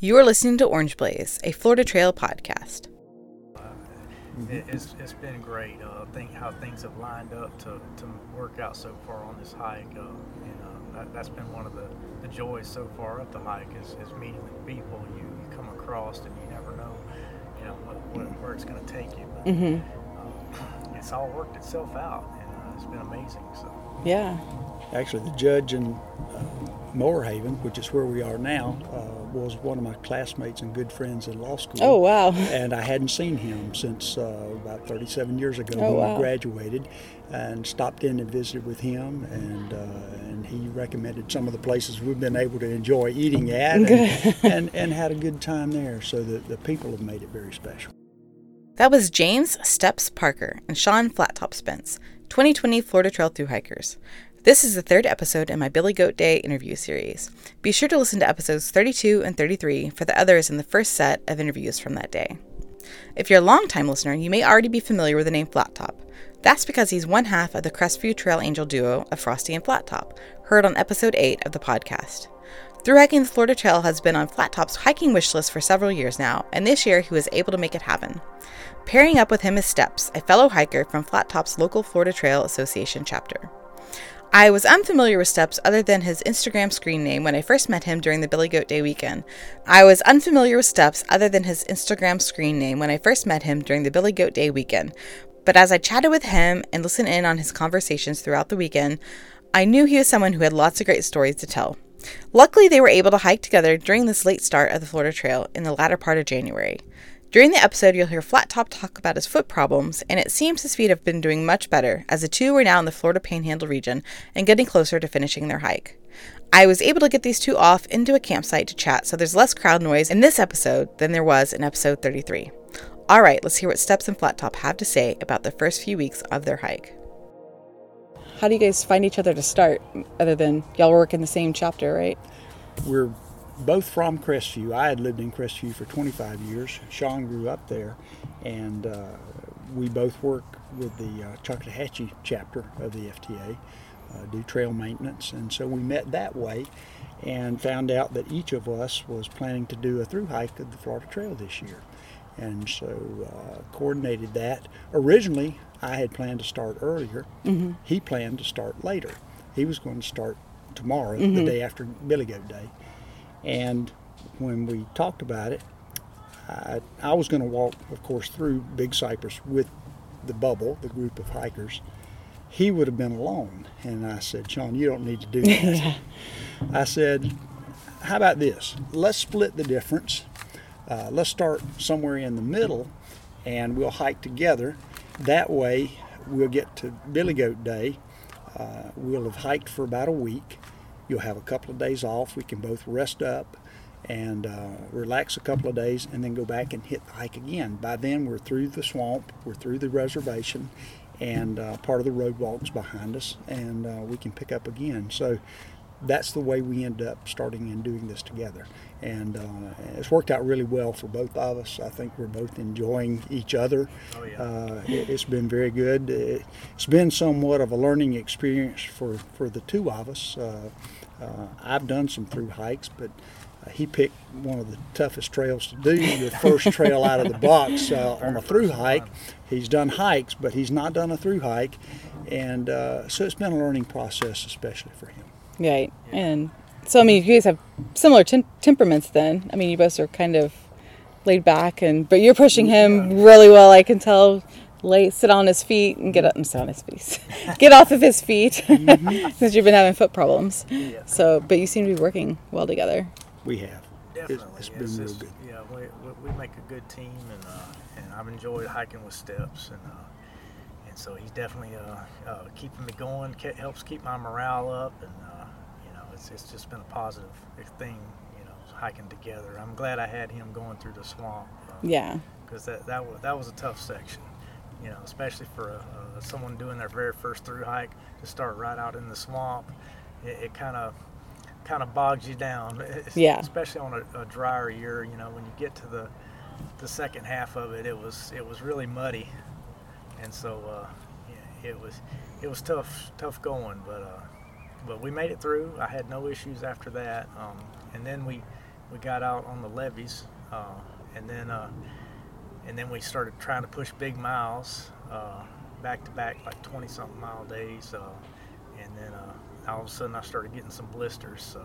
You are listening to Orange Blaze, a Florida Trail podcast. It, it's, it's been great. Uh, think how things have lined up to, to work out so far on this hike. Uh, and uh, that, that's been one of the, the joys so far of the hike is, is meeting the people you, you come across and you never know, you know, what, what, where it's going to take you. But uh, it's all worked itself out, and uh, it's been amazing. So Yeah. Actually, the judge and uh, Moore Haven, which is where we are now, uh, was one of my classmates and good friends in law school. Oh, wow. And I hadn't seen him since uh, about 37 years ago Oh, when wow. we graduated, and stopped in and visited with him, and uh, and he recommended some of the places we've been able to enjoy eating at, and, and, and had a good time there. So the, the people have made it very special. That was James Steps Parker and Sean Flattop Spence, 2020 Florida Trail Through Hikers. This is the third episode in my Billy Goat Day interview series. Be sure to listen to episodes 32 and 33 for the others in the first set of interviews from that day. If you're a longtime listener, you may already be familiar with the name Flat Top. That's because he's one half of the Crestview Trail Angel duo of Frosty and Flat Top, heard on episode 8 of the podcast. Through Hiking the Florida Trail has been on Flat Top's hiking wish list for several years now, and this year he was able to make it happen. Pairing up with him is Steps, a fellow hiker from Flat Top's local Florida Trail Association chapter. I was unfamiliar with Steps other than his Instagram screen name when I first met him during the Billy Goat Day weekend. I was unfamiliar with Steps other than his Instagram screen name when I first met him during the Billy Goat Day weekend. But as I chatted with him and listened in on his conversations throughout the weekend, I knew he was someone who had lots of great stories to tell. Luckily, they were able to hike together during this late start of the Florida Trail in the latter part of January. During the episode, you'll hear Flat Top talk about his foot problems, and it seems his feet have been doing much better as the two are now in the Florida Panhandle region and getting closer to finishing their hike. I was able to get these two off into a campsite to chat, so there's less crowd noise in this episode than there was in episode 33. All right, let's hear what Steps and Flat Top have to say about the first few weeks of their hike. How do you guys find each other to start, other than y'all work in the same chapter, right? We're both from Crestview. I had lived in Crestview for 25 years. Sean grew up there, and uh, we both work with the uh, Choctawhatchee chapter of the FTA, uh, do trail maintenance, and so we met that way and found out that each of us was planning to do a through hike of the Florida Trail this year. And so uh, coordinated that. Originally, I had planned to start earlier. He planned to start later. He was going to start tomorrow, the day after Billy Goat Day. And when we talked about it, I, I was going to walk, of course, through Big Cypress with the bubble, the group of hikers. He would have been alone. And I said, Sean, you don't need to do that. I said, how about this? Let's split the difference. Uh, let's start somewhere in the middle and we'll hike together. That way, we'll get to Billy Goat Day. Uh, we'll have hiked for about a week. You'll have a couple of days off. We can both rest up and uh, relax a couple of days and then go back and hit the hike again. By then, we're through the swamp, we're through the reservation, and uh, part of the road walk's behind us, and uh, we can pick up again. So that's the way we end up starting and doing this together. And uh, it's worked out really well for both of us. I think we're both enjoying each other. Oh, yeah. Uh, it, it's been very good. It, it's been somewhat of a learning experience for, for the two of us. Uh, uh, I've done some through hikes, but uh, he picked one of the toughest trails to do, the first trail out of the box uh, on a through hike. He's done hikes, but he's not done a through hike. And uh, so it's been a learning process, especially for him. Right. And so, I mean, you guys have similar tem- temperaments then. I mean, you both are kind of laid back, and but you're pushing him really well. I can tell. Lay, sit on his feet and get up and sit on his feet. get off of his feet because you've been having foot problems. Yeah. So, but you seem to be working well together. We have. It- Definitely, it's yes, been real it's- good. Yeah, we, we, we make a good team, and uh, and I've enjoyed hiking with Steps, and uh, and so he's definitely uh, uh, keeping me going. Ke- helps keep my morale up, and uh, you know, it's it's just been a positive thing, you know, hiking together. I'm glad I had him going through the swamp. Uh, Yeah. because that that was that was a tough section, you know, especially for a, uh, someone doing their very first through hike to start right out in the swamp. It kind of kind of bogs you down, Yeah. especially on a, a drier year. You know, when you get to the the second half of it, it was it was really muddy, and so uh, yeah, it was it was tough tough going, but uh, but we made it through. I had no issues after that, um, and then we we got out on the levees, uh, and then uh, and then we started trying to push big miles uh, back to back, like 20 something mile days, uh, and then uh, all of a sudden I started getting some blisters. So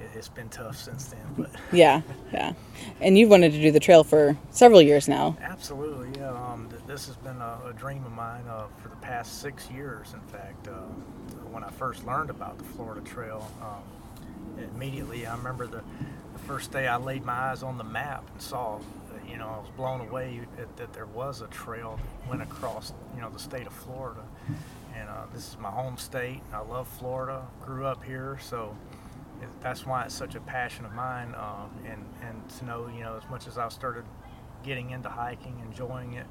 it, it's been tough since then, but Yeah, yeah. And you've wanted to do the trail for several years now. Absolutely, yeah. Um, th- this has been a, a dream of mine uh, for the past six years. In fact, uh, when I first learned about the Florida Trail, um, immediately I remember the, the first day I laid my eyes on the map and saw, you know, I was blown away that, that there was a trail that went across, you know, the state of Florida. And uh, this is my home state. I love Florida. Grew up here, so it, that's why it's such a passion of mine. Um, and and to know, you know, as much as I've started getting into hiking, enjoying it,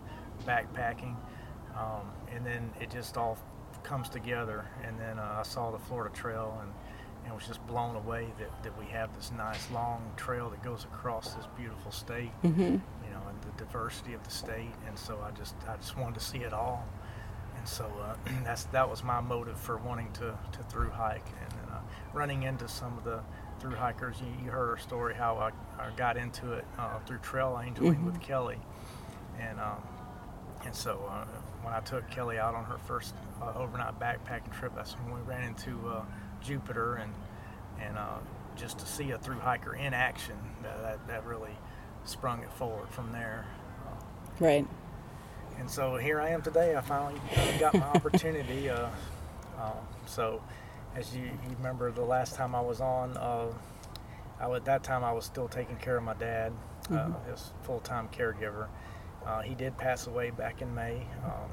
backpacking, um, and then it just all comes together. And then uh, I saw the Florida Trail and, and was just blown away that, that we have this nice long trail that goes across this beautiful state. Mm-hmm. You know, and the diversity of the state. And so I just I just wanted to see it all. And so uh, that's that was my motive for wanting to, to through hike and then, uh, running into some of the through hikers. You, you heard our story how I, I got into it uh, through trail angeling with Kelly, and um, and so uh, when I took Kelly out on her first uh, overnight backpacking trip, that's when we ran into uh, Jupiter and and uh, just to see a through hiker in action, that, that, that really sprung it forward from there. Uh, Right. and so here I am today. I finally got my opportunity. Uh, uh, so, as you, you remember, the last time I was on, uh, I, at that time I was still taking care of my dad, uh, his full-time caregiver. Uh, he did pass away back in May, um,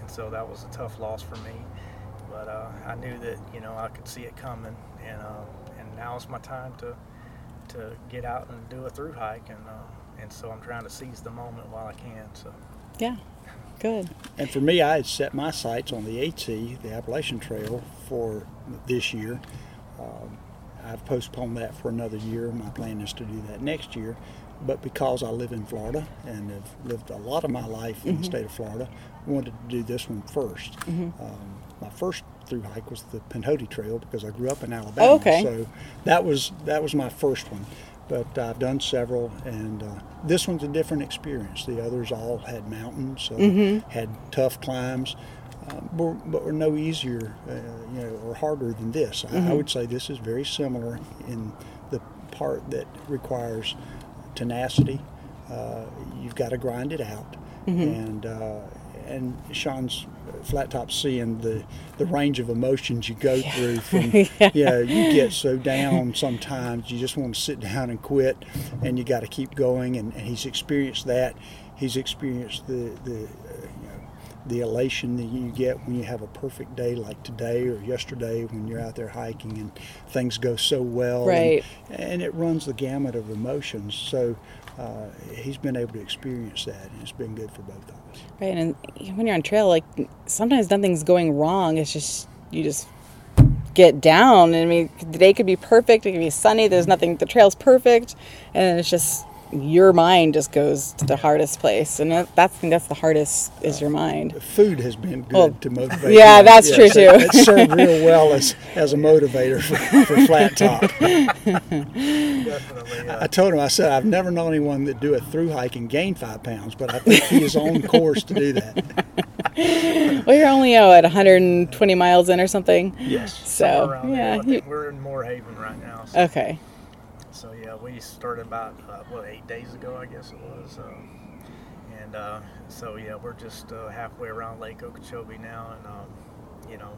and so that was a tough loss for me. But uh, I knew that you know I could see it coming, and uh, and now is my time to to get out and do a through hike, and uh, and so I'm trying to seize the moment while I can. So. Yeah. Good. And for me, I had set my sights on the AT, the Appalachian Trail, for this year. Um, I've postponed that for another year. My plan is to do that next year. But because I live in Florida and have lived a lot of my life in the state of Florida, I wanted to do this one 1st Um, my first through hike was the Pinhoti Trail because I grew up in Alabama. Oh, okay. So that was that was my first one. But I've done several, and uh, this one's a different experience. The others all had mountains, so had tough climbs, um, but, but were no easier, uh, you know, or harder than this. I, I would say this is very similar in the part that requires tenacity. Uh, you've got to grind it out, and uh, and Sean's flat top seeing the the range of emotions you go through from you know you get so down sometimes you just want to sit down and quit, and you got to keep going. And, and he's experienced that. He's experienced the the the elation that you get when you have a perfect day like today or yesterday when you're out there hiking and things go so well. and- Right. and it runs the gamut of emotions. So uh, he's been able to experience that, and it's been good for both of us. Right. And when you're on trail, like sometimes nothing's going wrong. It's just you just get down. I mean, the day could be perfect. It could be sunny. There's nothing. The trail's perfect, and it's just your mind just goes to the hardest place, and that, that's that's the hardest is your mind. Food has been good Well, to motivate. yeah, me. that's true, too. It, it's served real well as, as a motivator for, for flat top. Definitely. Uh, I told him, I said, I've never known anyone that do a through hike and gain five pounds, but I think he is on course to do that. Well, you're only oh, at 120 miles in or something. Yes. So yeah. there. I You, think we're in Moore Haven right now. So, okay. So yeah, we started about uh, what eight days ago, I guess it was. Uh, and uh, so yeah, we're just uh, halfway around Lake Okeechobee now, and um, you know,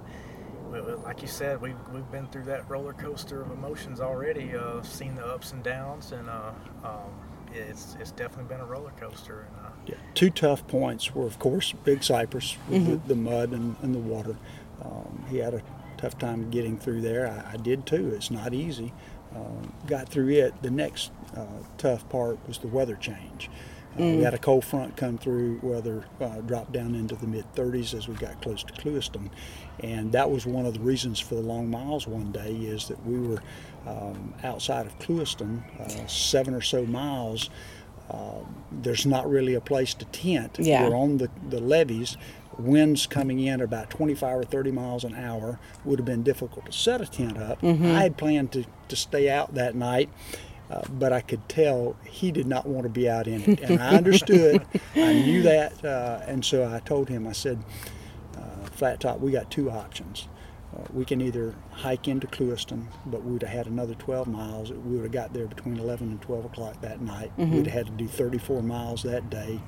we, we- like you said, we've we've been through that roller coaster of emotions already. Uh, seen the ups and downs, and uh, um, it's it's definitely been a roller coaster. And, uh, Yeah. Two tough points were, of course, Big Cypress with the, the mud and, and the water. Um, he had a tough time getting through there. I, I did too. It's not easy. Um, got through it. The next uh, tough part was the weather change. Uh, We had a cold front come through, weather uh, dropped down into the mid 30s as we got close to Clewiston. And that was one of the reasons for the long miles one day is that we were um, outside of Clewiston, uh, seven or so miles um, there's not really a place to tent. Yeah. We're on the, the levees. Winds coming in at about 25 or 30 miles an hour would have been difficult to set a tent up. I had planned to, to stay out that night Uh, but I could tell he did not want to be out in it, and I understood. I knew that, uh, and so I told him. I said, uh, "Flat Top, we got two options. Uh, we can either hike into Clewiston, but we would have had another 12 miles. We would have got there between 11 and 12 o'clock that night. We'd have had to do 34 miles that day.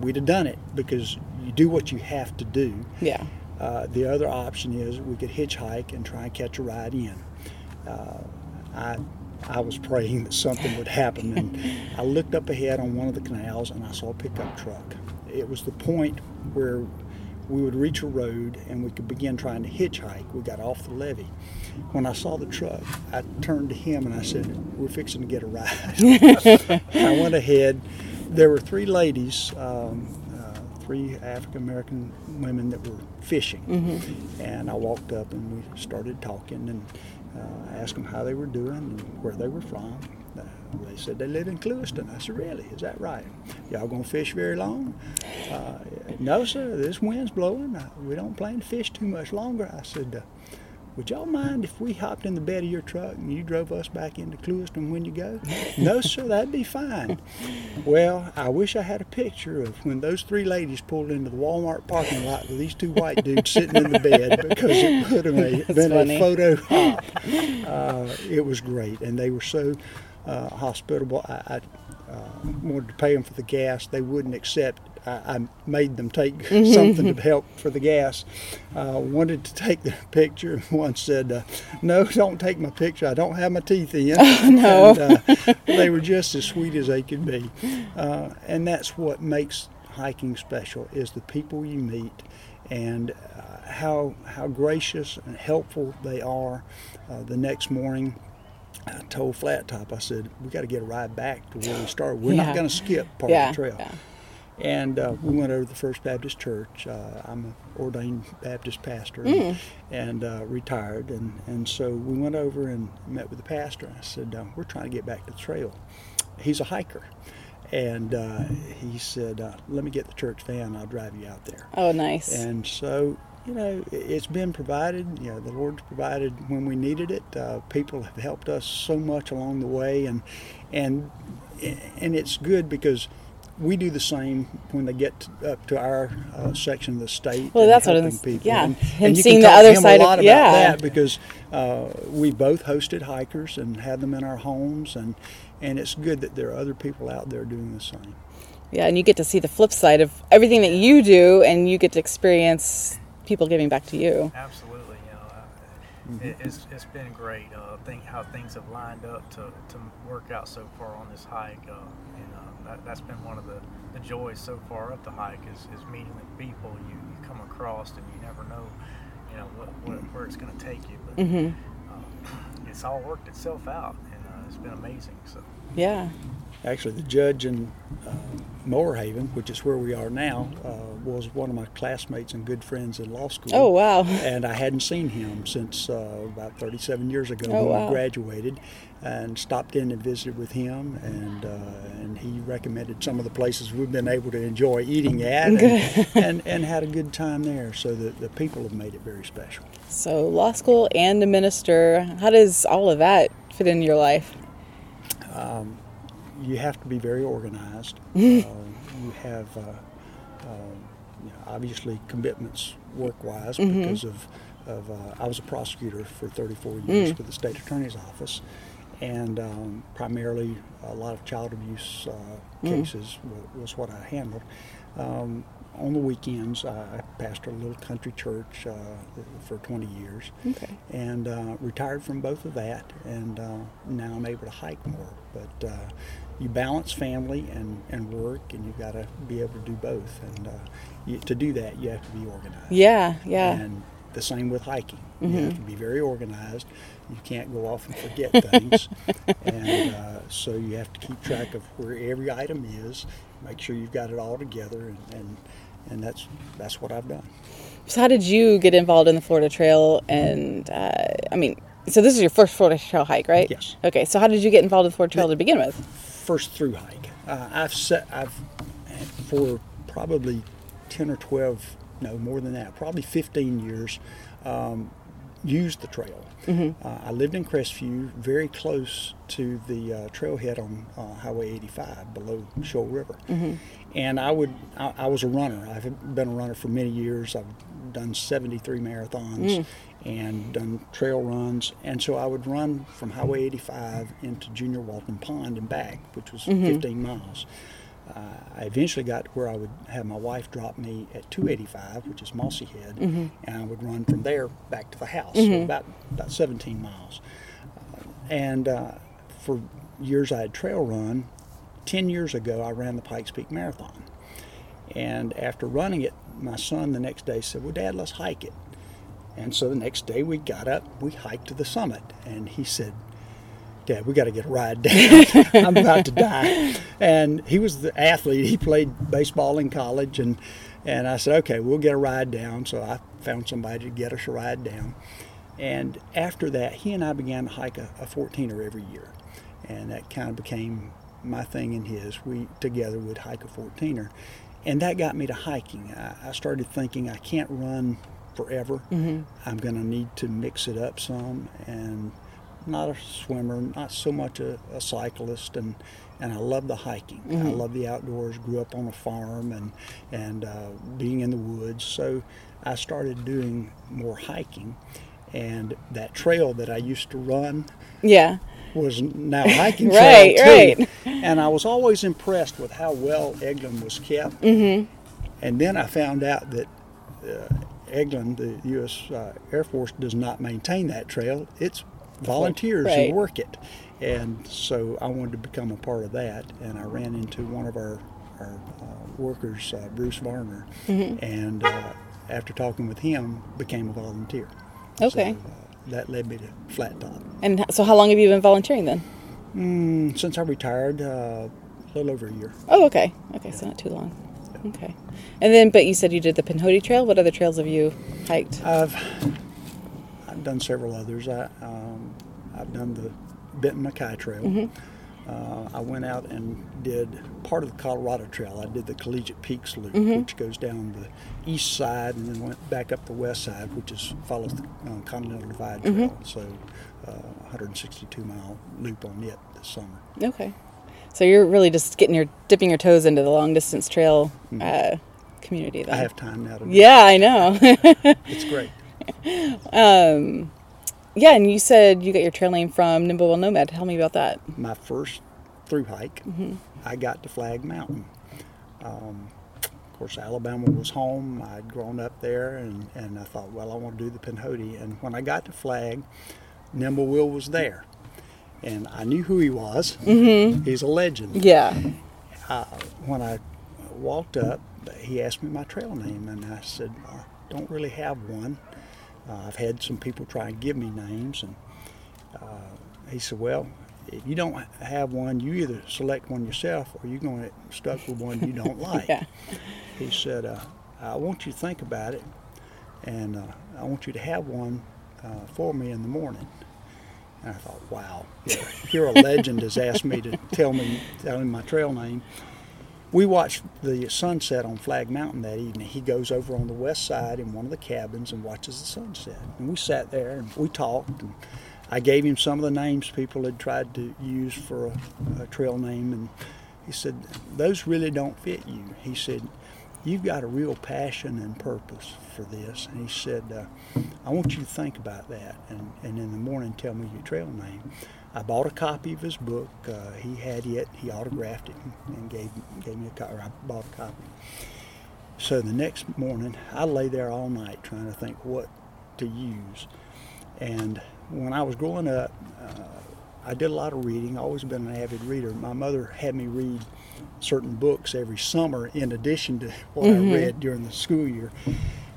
We'd have done it because you do what you have to do. Yeah. Uh, the other option is we could hitchhike and try and catch a ride in. Uh, I, I was praying that something would happen, and I looked up ahead on one of the canals and I saw a pickup truck. It was the point where we would reach a road and we could begin trying to hitchhike. We got off the levee. When I saw the truck, I turned to him and I said, We're fixing to get a ride. I went ahead. There were three ladies, um, uh, three African American women that were fishing. And I walked up and we started talking and uh, asked them how they were doing and where they were from. Uh, they said they live in Clewiston. I said, Really? Is that right? Y'all gonna fish very long? Uh, no, sir. This wind's blowing. Uh, we don't plan to fish too much longer. I said, uh, Would y'all mind if we hopped in the bed of your truck and you drove us back into Clewiston when you go? no, sir. That'd be fine. Well, I wish I had a picture of when those three ladies pulled into the Walmart parking lot with these two white dudes sitting in the bed because it would have been funny. a photo op. Uh, it was great, and they were so uh, hospitable. I, I uh, wanted to pay them for the gas. They wouldn't accept. I, I made them take something to help for the gas. Uh, wanted to take their picture. One said, uh, "No, don't take my picture. I don't have my teeth in." no. And, uh, they were just as sweet as they could be, uh, and that's what makes hiking special is the people you meet and uh, how how gracious and helpful they are. Uh, the next morning, I told Flat Top, I said, "We got to get a ride back to where we started. We're Yeah. not going to skip part Yeah. of the trail." yeah. And uh, we went over to the First Baptist Church. Uh, I'm an ordained Baptist pastor and, and uh, retired. And, and so we went over and met with the pastor. And I said, uh, We're trying to get back to the trail. He's a hiker. And uh, he said, uh, Let me get the church van. I'll drive you out there. Oh, nice. And so, you know, it's been provided. You know, the Lord's provided when we needed it. Uh, people have helped us so much along the way, and and and it's good because we do the same when they get to, up to our uh, section of the state. Well, and that's what helping it's- people. yeah. And, Him and you seeing can the talk to other side a of- lot about yeah. that because uh, we both hosted hikers and had them in our homes, and and it's good that there are other people out there doing the same. yeah, and you get to see the flip side of everything that you do, and you get to experience people giving back to you. Absolutely, you know, uh, it, it's, it's been great. Uh, think how things have lined up to, to work out so far on this hike, uh, and uh, that, that's been one of the, the joys so far up the hike is, is meeting the people you, you come across, and you never know, you know, what, what where it's going to take you. But mm-hmm. uh, it's all worked itself out, and uh, it's been amazing. So. Yeah. Actually, the judge and uh, Moore Haven, which is where we are now, uh, was one of my classmates and good friends in law school. Oh, wow. And I hadn't seen him since uh, about 37 years ago Oh, when wow. we graduated, and stopped in and visited with him, and uh, and he recommended some of the places we've been able to enjoy eating at, and, and, and had a good time there. So the, the people have made it very special. So, law school and a minister. How does all of that fit in your life? You have to be very organized. uh, you have uh, uh, you know, obviously commitments work-wise because of, of uh, I was a prosecutor for 34 years for the state attorney's office, and um, primarily a lot of child abuse uh, cases wa- was what I handled. Um, on the weekends, I, pastored a little country church uh, for 20 years Okay. and uh, retired from both of that, and uh, now I'm able to hike more. But uh, you balance family and, and work, and you've got to be able to do both. And uh, you, to do that, you have to be organized. Yeah, yeah. And the same with hiking. You Mm-hmm. have to be very organized. You can't go off and forget things. and uh, so you have to keep track of where every item is, make sure you've got it all together, and, and, and that's, that's what I've done. So, how did you get involved in the Florida Trail? And uh, I mean, so this is your first Florida Trail hike, right? Yes. Okay. So, how did you get involved in the Florida Trail to begin with? first through hike. Uh, I've set I've for probably ten or twelve, no more than that, probably fifteen years. Um, use the trail. Mm-hmm. Uh, I lived in Crestview, very close to the uh, trailhead on uh, Highway 85 below Shoal River. Mm-hmm. And I would, I, I was a runner. I've been a runner for many years. I've done 73 marathons and done trail runs. And so I would run from Highway 85 into Junior Walton Pond and back, which was 15 miles. Uh, I eventually got to where I would have my wife drop me at 285, which is Mossy Head, and I would run from there back to the house, so about about 17 miles. Uh, and uh, for years I had trail run. 10 years ago, I ran the Pikes Peak Marathon. And after running it, my son the next day said, Well, Dad, let's hike it. And so the next day we got up, we hiked to the summit. And he said, Dad, we got to get a ride down. I'm about to die. And he was the athlete. He played baseball in college. And, and I said, Okay, we'll get a ride down. So I found somebody to get us a ride down. And after that, he and I began to hike a, a 14er every year. And that kind of became my thing and his. We together would hike a 14er. And that got me to hiking. I, I started thinking I can't run forever. I'm going to need to mix it up some. And not a swimmer, not so much a, a cyclist, and and I love the hiking. I love the outdoors. Grew up on a farm and and uh, being in the woods. So I started doing more hiking, and that trail that I used to run Yeah. Was now hiking Right, trail too. right. And I was always impressed with how well Eglin was kept. Mm-hmm. And then I found out that uh, Eglin, the U.S. Uh, Air Force, does not maintain that trail. It's volunteers Right. who work it. And so I wanted to become a part of that. And I ran into one of our, our uh, workers, uh, Bruce Varner, Mm-hmm. and uh, after talking with him, became a volunteer. Okay. So, uh, that led me to Flat Top. And so, how long have you been volunteering then? Mm, since I retired, uh, a little over a year. Oh, okay. Okay, so not too long. Okay. And then, but you said you did the Pinhoti Trail. What other trails have you hiked? I've I've done several others. I um, I've done the Benton MacKaye Trail. Uh, I went out and did part of the Colorado Trail. I did the Collegiate Peaks Loop, which goes down the east side and then went back up the west side, which is follows the uh, Continental Divide Trail. So, uh, 162 mile loop on it this summer. Okay. So you're really just getting your dipping your toes into the long distance trail uh, community then. I have time now to. Yeah, I know. It's great. yeah, and you said you got your trail name from Nimble Will Nomad. Tell me about that. my first through hike, mm-hmm. I got to Flag Mountain. Um, of course, Alabama was home. I'd grown up there, and, and I thought, well, I want to do the Pinhoti. And when I got to Flag, Nimble Will was there. And I knew who he was. Mm-hmm. He's a legend. Yeah. Uh, when I walked up, he asked me my trail name, and I said, I don't really have one. Uh, I've had some people try and give me names, and uh, he said, well, if you don't have one, you either select one yourself or you're going to get stuck with one you don't like. Yeah. He said, uh, I want you to think about it, and uh, I want you to have one uh, for me in the morning. And I thought, wow, here, here a legend has asked me to tell me, tell him my trail name. We watched the sunset on Flag Mountain that evening. He goes over on the west side in one of the cabins and watches the sunset. And we sat there and we talked. And I gave him some of the names people had tried to use for a, a trail name. And he said, Those really don't fit you. He said, You've got a real passion and purpose for this. And he said, uh, I want you to think about that and, and in the morning tell me your trail name. I bought a copy of his book. Uh, he had it. He autographed it and gave gave me a copy. I bought a copy. So the next morning, I lay there all night trying to think what to use. And when I was growing up, uh, I did a lot of reading. Always been an avid reader. My mother had me read certain books every summer in addition to what I read during the school year.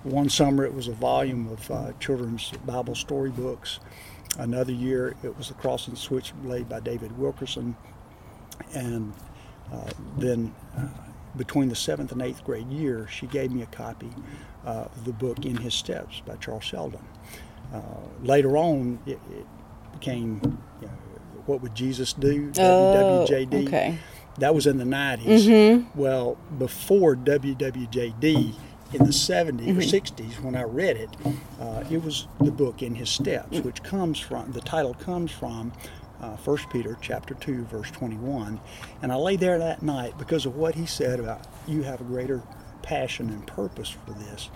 One summer it was a volume of uh, children's Bible storybooks. Another year it was The Cross and Switchblade by David Wilkerson. And uh, then uh, between the seventh and eighth grade year, she gave me a copy uh, of the book In His Steps by Charles Sheldon. Uh, later on, it, it became you know, What Would Jesus Do? Oh, WWJD. okay. That was in the 90s. Well, before WWJD, in the 70s or 60s when I read it, uh, it was the book In His Steps, which comes from, the title comes from uh, 1 Peter chapter 2, verse 21. And I lay there that night because of what he said about you have a greater passion and purpose for this.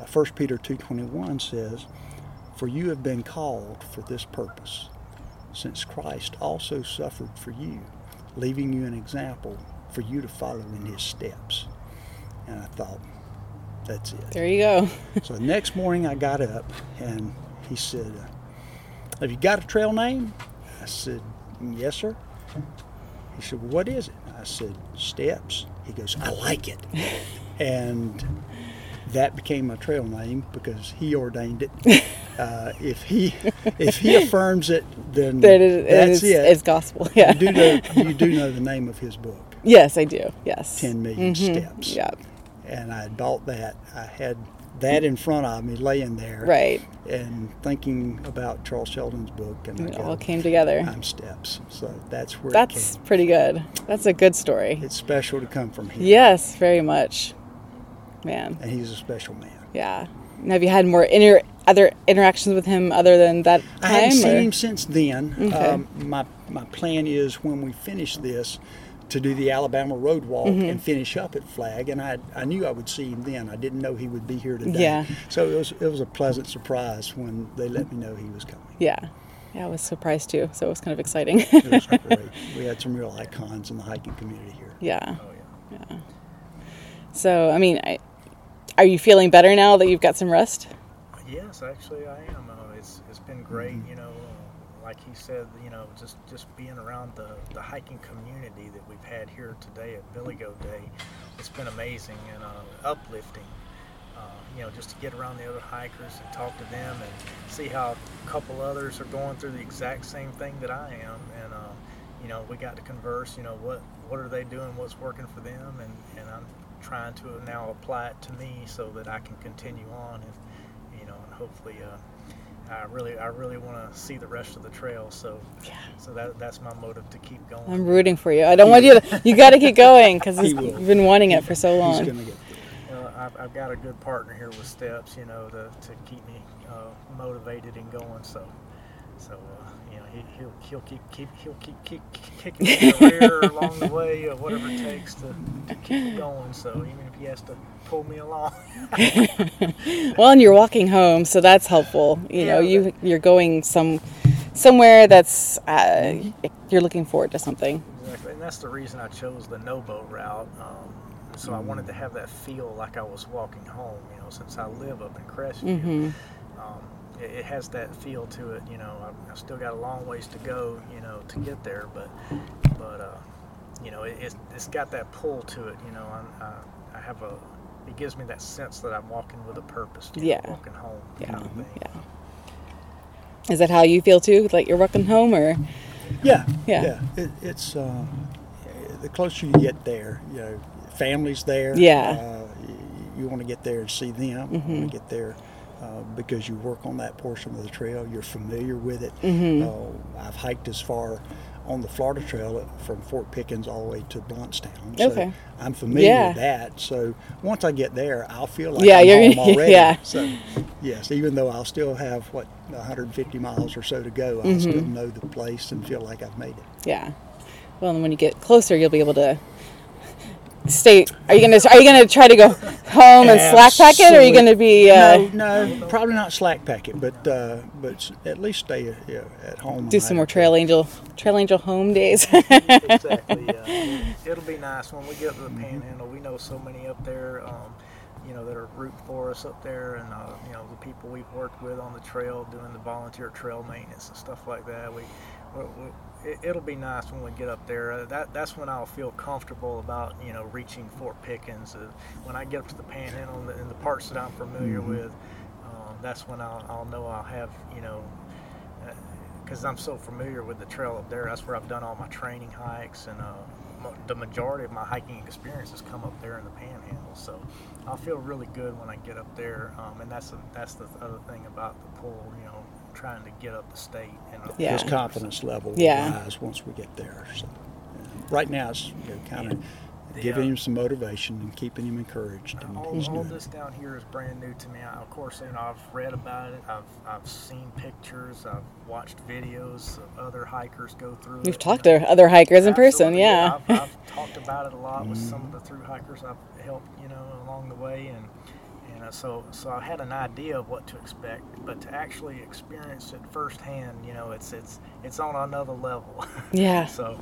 Uh, 1 Peter 2.21 says, For you have been called for this purpose, since Christ also suffered for you, leaving you an example for you to follow in his steps. And I thought, that's it. There you go. So the next morning I got up and he said, uh, Have you got a trail name? I said, Yes, sir. He said, Well, what is it? I said, Steps. He goes, I like it. and that became my trail name because he ordained it. Uh, if he if he affirms it, then That is, that's is, it. it's gospel. Yeah. You do know you do know the name of his book, yes, I do. Yes. 10 Million Steps. Yeah. And I bought that. I had that in front of me laying there. Right. and thinking about Charles Sheldon's book, and It all came together. I'm steps. So that's where That's it came. pretty good. That's a good story. It's special to come from him. Yes, very much. Man. and he's a special man. Yeah. And have you had more inter- other interactions with him other than that time? I haven't or- seen him since then. Okay. Um, my my plan is when we finish this to do the Alabama Road Walk Mm-hmm. and finish up at Flag, and I I knew I would see him then. I didn't know he would be here today. Yeah. So it was it was a pleasant surprise when they let me know he was coming. Yeah. Yeah, I was surprised too. So it was kind of exciting. It was great. We had some real icons in the hiking community here. yeah. Oh yeah. So, I mean, I, are you feeling better now that you've got some rest? Yes, actually, I am. Uh, it's it's been great. You know, uh, like he said, you know, just just being around the the hiking community that we've had here today at Billy Goat Day, it's been amazing and uh, uplifting. Uh, you know, just to get around the other hikers and talk to them and see how a couple others are going through the exact same thing that I am. And uh, you know, we got to converse. You know, what what are they doing? What's working for them? And and I'm trying to now apply it to me so that I can continue on and you know, and hopefully, uh, I really, I really want to see the rest of the trail. So, Yeah. so that that's my motive to keep going. I'm rooting for you. I don't want you to, you got to keep going because He you've been wanting it for so He's long. going to get there. Uh, I've, I've got a good partner here with Steps, you know, to, to keep me uh, motivated and going. So, so uh, you know, he, he'll he'll keep keep he'll keep keep kicking the rear along the way, uh, whatever it takes to, to keep going. So even if he has to pull me along, Well, and you're walking home, so that's helpful. You know, you you're going some somewhere that's uh, you're looking forward to something. Exactly, and that's the reason I chose the no boat route. Um, so I wanted to have that feel like I was walking home. You know, since I live up in Crestview, hmm um, it, it has that feel to it. You know, I, I've still got a long ways to go. You know, to get there, but but uh, you know, it, it's, it's got that pull to it. You know, I'm, I, I have a. It gives me that sense that I'm walking with a purpose. You know, Yeah. walking home. Yeah, Kind of thing. yeah. Is that how you feel too? Like you're walking home, or Yeah, Yeah. yeah. It, it's uh, the closer you get there, you know, family's there. Yeah. Uh, you, you want to get there and see them. Mm-hmm. want to get there uh, because you work on that portion of the trail. You're familiar with it. Mhm. Uh, I've hiked as far on the Florida Trail from Fort Pickens all the way to Blountstown. So Okay. I'm familiar Yeah. with that. So once I get there, I'll feel like Yeah, I'm you're- home already. yeah. So yes, even though I'll still have what 150 miles or so to go, I'll still Mm-hmm. know the place and feel like I've made it. yeah. Well, and when you get closer, you'll be able to stay. Are you gonna Are you gonna try to go home and slack pack it, or are you gonna be? Uh, no, no, probably not slack pack it, but uh, but at least stay uh, at home. do some more or two. Trail Angel Trail Angel home days. exactly. Yeah. It'll be nice when we get to the Panhandle. We know so many up there, um, you know, that are rooting for us up there, and uh, you know the people we've worked with on the trail, doing the volunteer trail maintenance and stuff like that. We, we, we it, it'll be nice when we get up there. Uh, that that's when I'll feel comfortable about you know reaching Fort Pickens. Uh, when I get up to the Panhandle and the, and the parts that I'm familiar with, um, that's when I'll, I'll know I'll have you know because I'm so familiar with the trail up there. That's where I've done all my training hikes, and uh, the majority of my hiking experience has come up there in the Panhandle. So I'll feel really good when I get up there, um, and that's the that's the other thing about the pull. You know, trying to get up the state. And uh, Yeah. His confidence level will Yeah. rise once we get there. So right now it's you know, kind of giving Yeah. him some motivation and keeping him encouraged. And all, he's all doing this down here is brand new to me. I, of course, you know I've read about it. I've I've seen pictures. I've watched videos of other hikers go through. We've it, talked you know. to other hikers in person, yeah. I've, I've talked about it a lot with some of the through hikers I've helped, you know, along the way, and and uh, so so I had an idea of what to expect, but to actually experience it firsthand, you know, it's it's it's on another level. Yeah. so.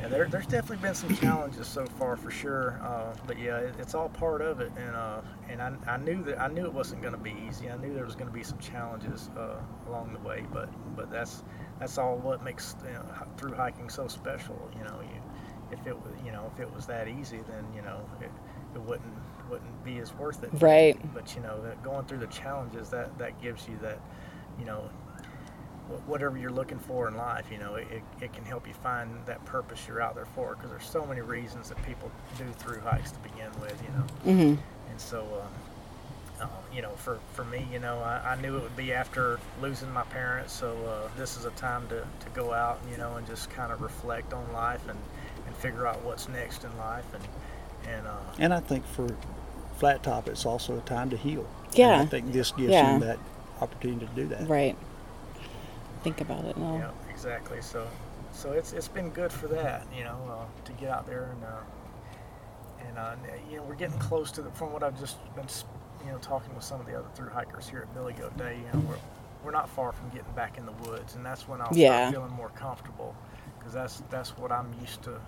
Yeah, there, there's definitely been some challenges so far for sure, uh, but yeah, it, it's all part of it, and uh, and I, I knew that I knew it wasn't going to be easy. I knew there was going to be some challenges uh, along the way, but but that's that's all what makes you know, through hiking so special. You know, you if it was you know if it was that easy, then you know it, it wouldn't wouldn't be as worth it. Right. But you know going through the challenges that that gives you that you know whatever you're looking for in life, you know, it, it, it can help you find that purpose you're out there for. Because there's so many reasons that people do through hikes to begin with, you know. Mm-hmm. And so, um, uh, you know, for, for me, you know, I, I knew it would be after losing my parents. So uh, this is a time to, to go out, you know, and just kind of reflect on life and, and figure out what's next in life. And, and uh, And I think for Flat Top, it's also a time to heal. And Yeah. I think this gives Yeah. him that opportunity to do that. Right. Think about it now. Yeah, exactly. So, so it's it's been good for that, you know, uh, to get out there and uh, and uh, you know we're getting close to the from what I've just been you know talking with some of the other through hikers here at Billy Goat Day. You know, we're we're not far from getting back in the woods, and that's when I'll Yeah. start feeling more comfortable because that's that's what I'm used to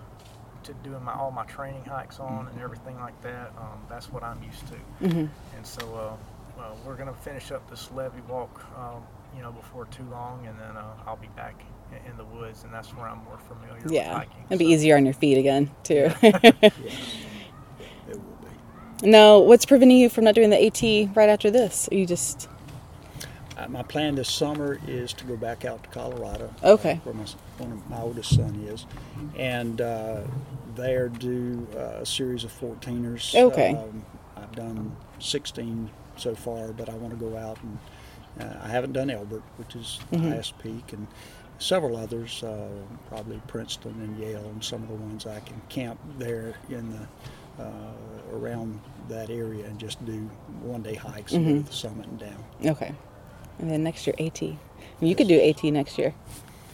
to doing my all my training hikes on and everything like that. Um, that's what I'm used to. Mm-hmm. And so uh, uh, we're going to finish up this levee walk, um, you know, before too long, and then uh, I'll be back in the woods, and that's where I'm more familiar with Yeah. hiking. It'd be easier on your feet again, too. It will be. now, what's preventing you from not doing the AT right after this? Are you just. Uh, my plan this summer is to go back out to Colorado. Okay. uh, where my, one of my oldest son is. And uh, there do uh, a series of 14ers. Okay. Um, I've done 16 so far, but I want to go out and uh, I haven't done Elbert, which is the Mhm. highest peak, and several others, uh, probably Princeton and Yale, and some of the ones I can camp there in the uh, around that area and just do one day hikes Mhm. to the summit and down. Okay. And then next year, AT. You could do AT next year.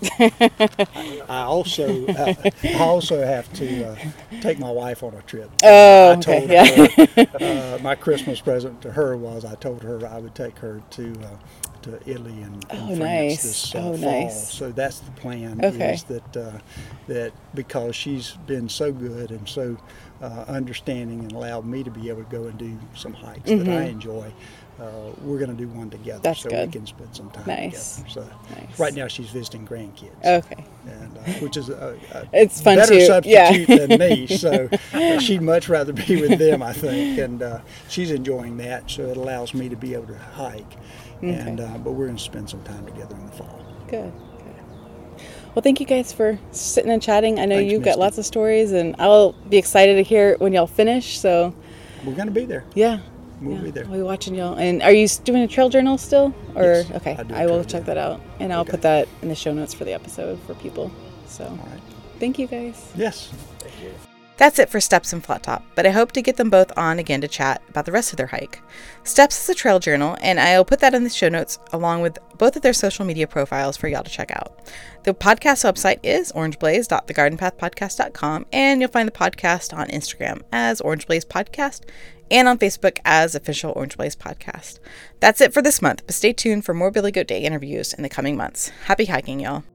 I also uh, I also have to uh, take my wife on a trip. Oh, I okay, told yeah. her, uh, my Christmas present to her was I told her I would take her to uh, to Italy and, and Oh, France nice. this uh, Oh, fall. nice. So that's the plan. Okay. Is that uh, that because she's been so good and so uh, understanding and allowed me to be able to go and do some hikes that I enjoy. Uh, we're going to do one together. That's so good. we can spend some time Nice. together. So Nice. right now she's visiting grandkids Okay. and uh, which is a, a It's fun better too, substitute yeah. than me. So uh, she'd much rather be with them, I think, and uh, she's enjoying that. So it allows me to be able to hike. And Okay. uh, but we're going to spend some time together in the fall. Good. Good. Well, thank you guys for sitting and chatting. I know Thanks, you've got lots of stories, and I'll be excited to hear when y'all finish. So, We're going to be there. yeah. We'll yeah, there. I'll be watching y'all. And are you doing a trail journal still? Or Yes, okay, I do will check journal. that out, and I'll Okay. put that in the show notes for the episode for people. So, All right. thank you guys. Yes. That's it for Steps and Flat Top, but I hope to get them both on again to chat about the rest of their hike. Steps is a trail journal, and I'll put that in the show notes along with both of their social media profiles for y'all to check out. The podcast website is orangeblaze.thegardonpathpodcast.com, and you'll find the podcast on Instagram as Orange Blaze Podcast and on Facebook as Official Orange Blaze Podcast. That's it for this month, but stay tuned for more Billy Goat Day interviews in the coming months. Happy hiking, y'all.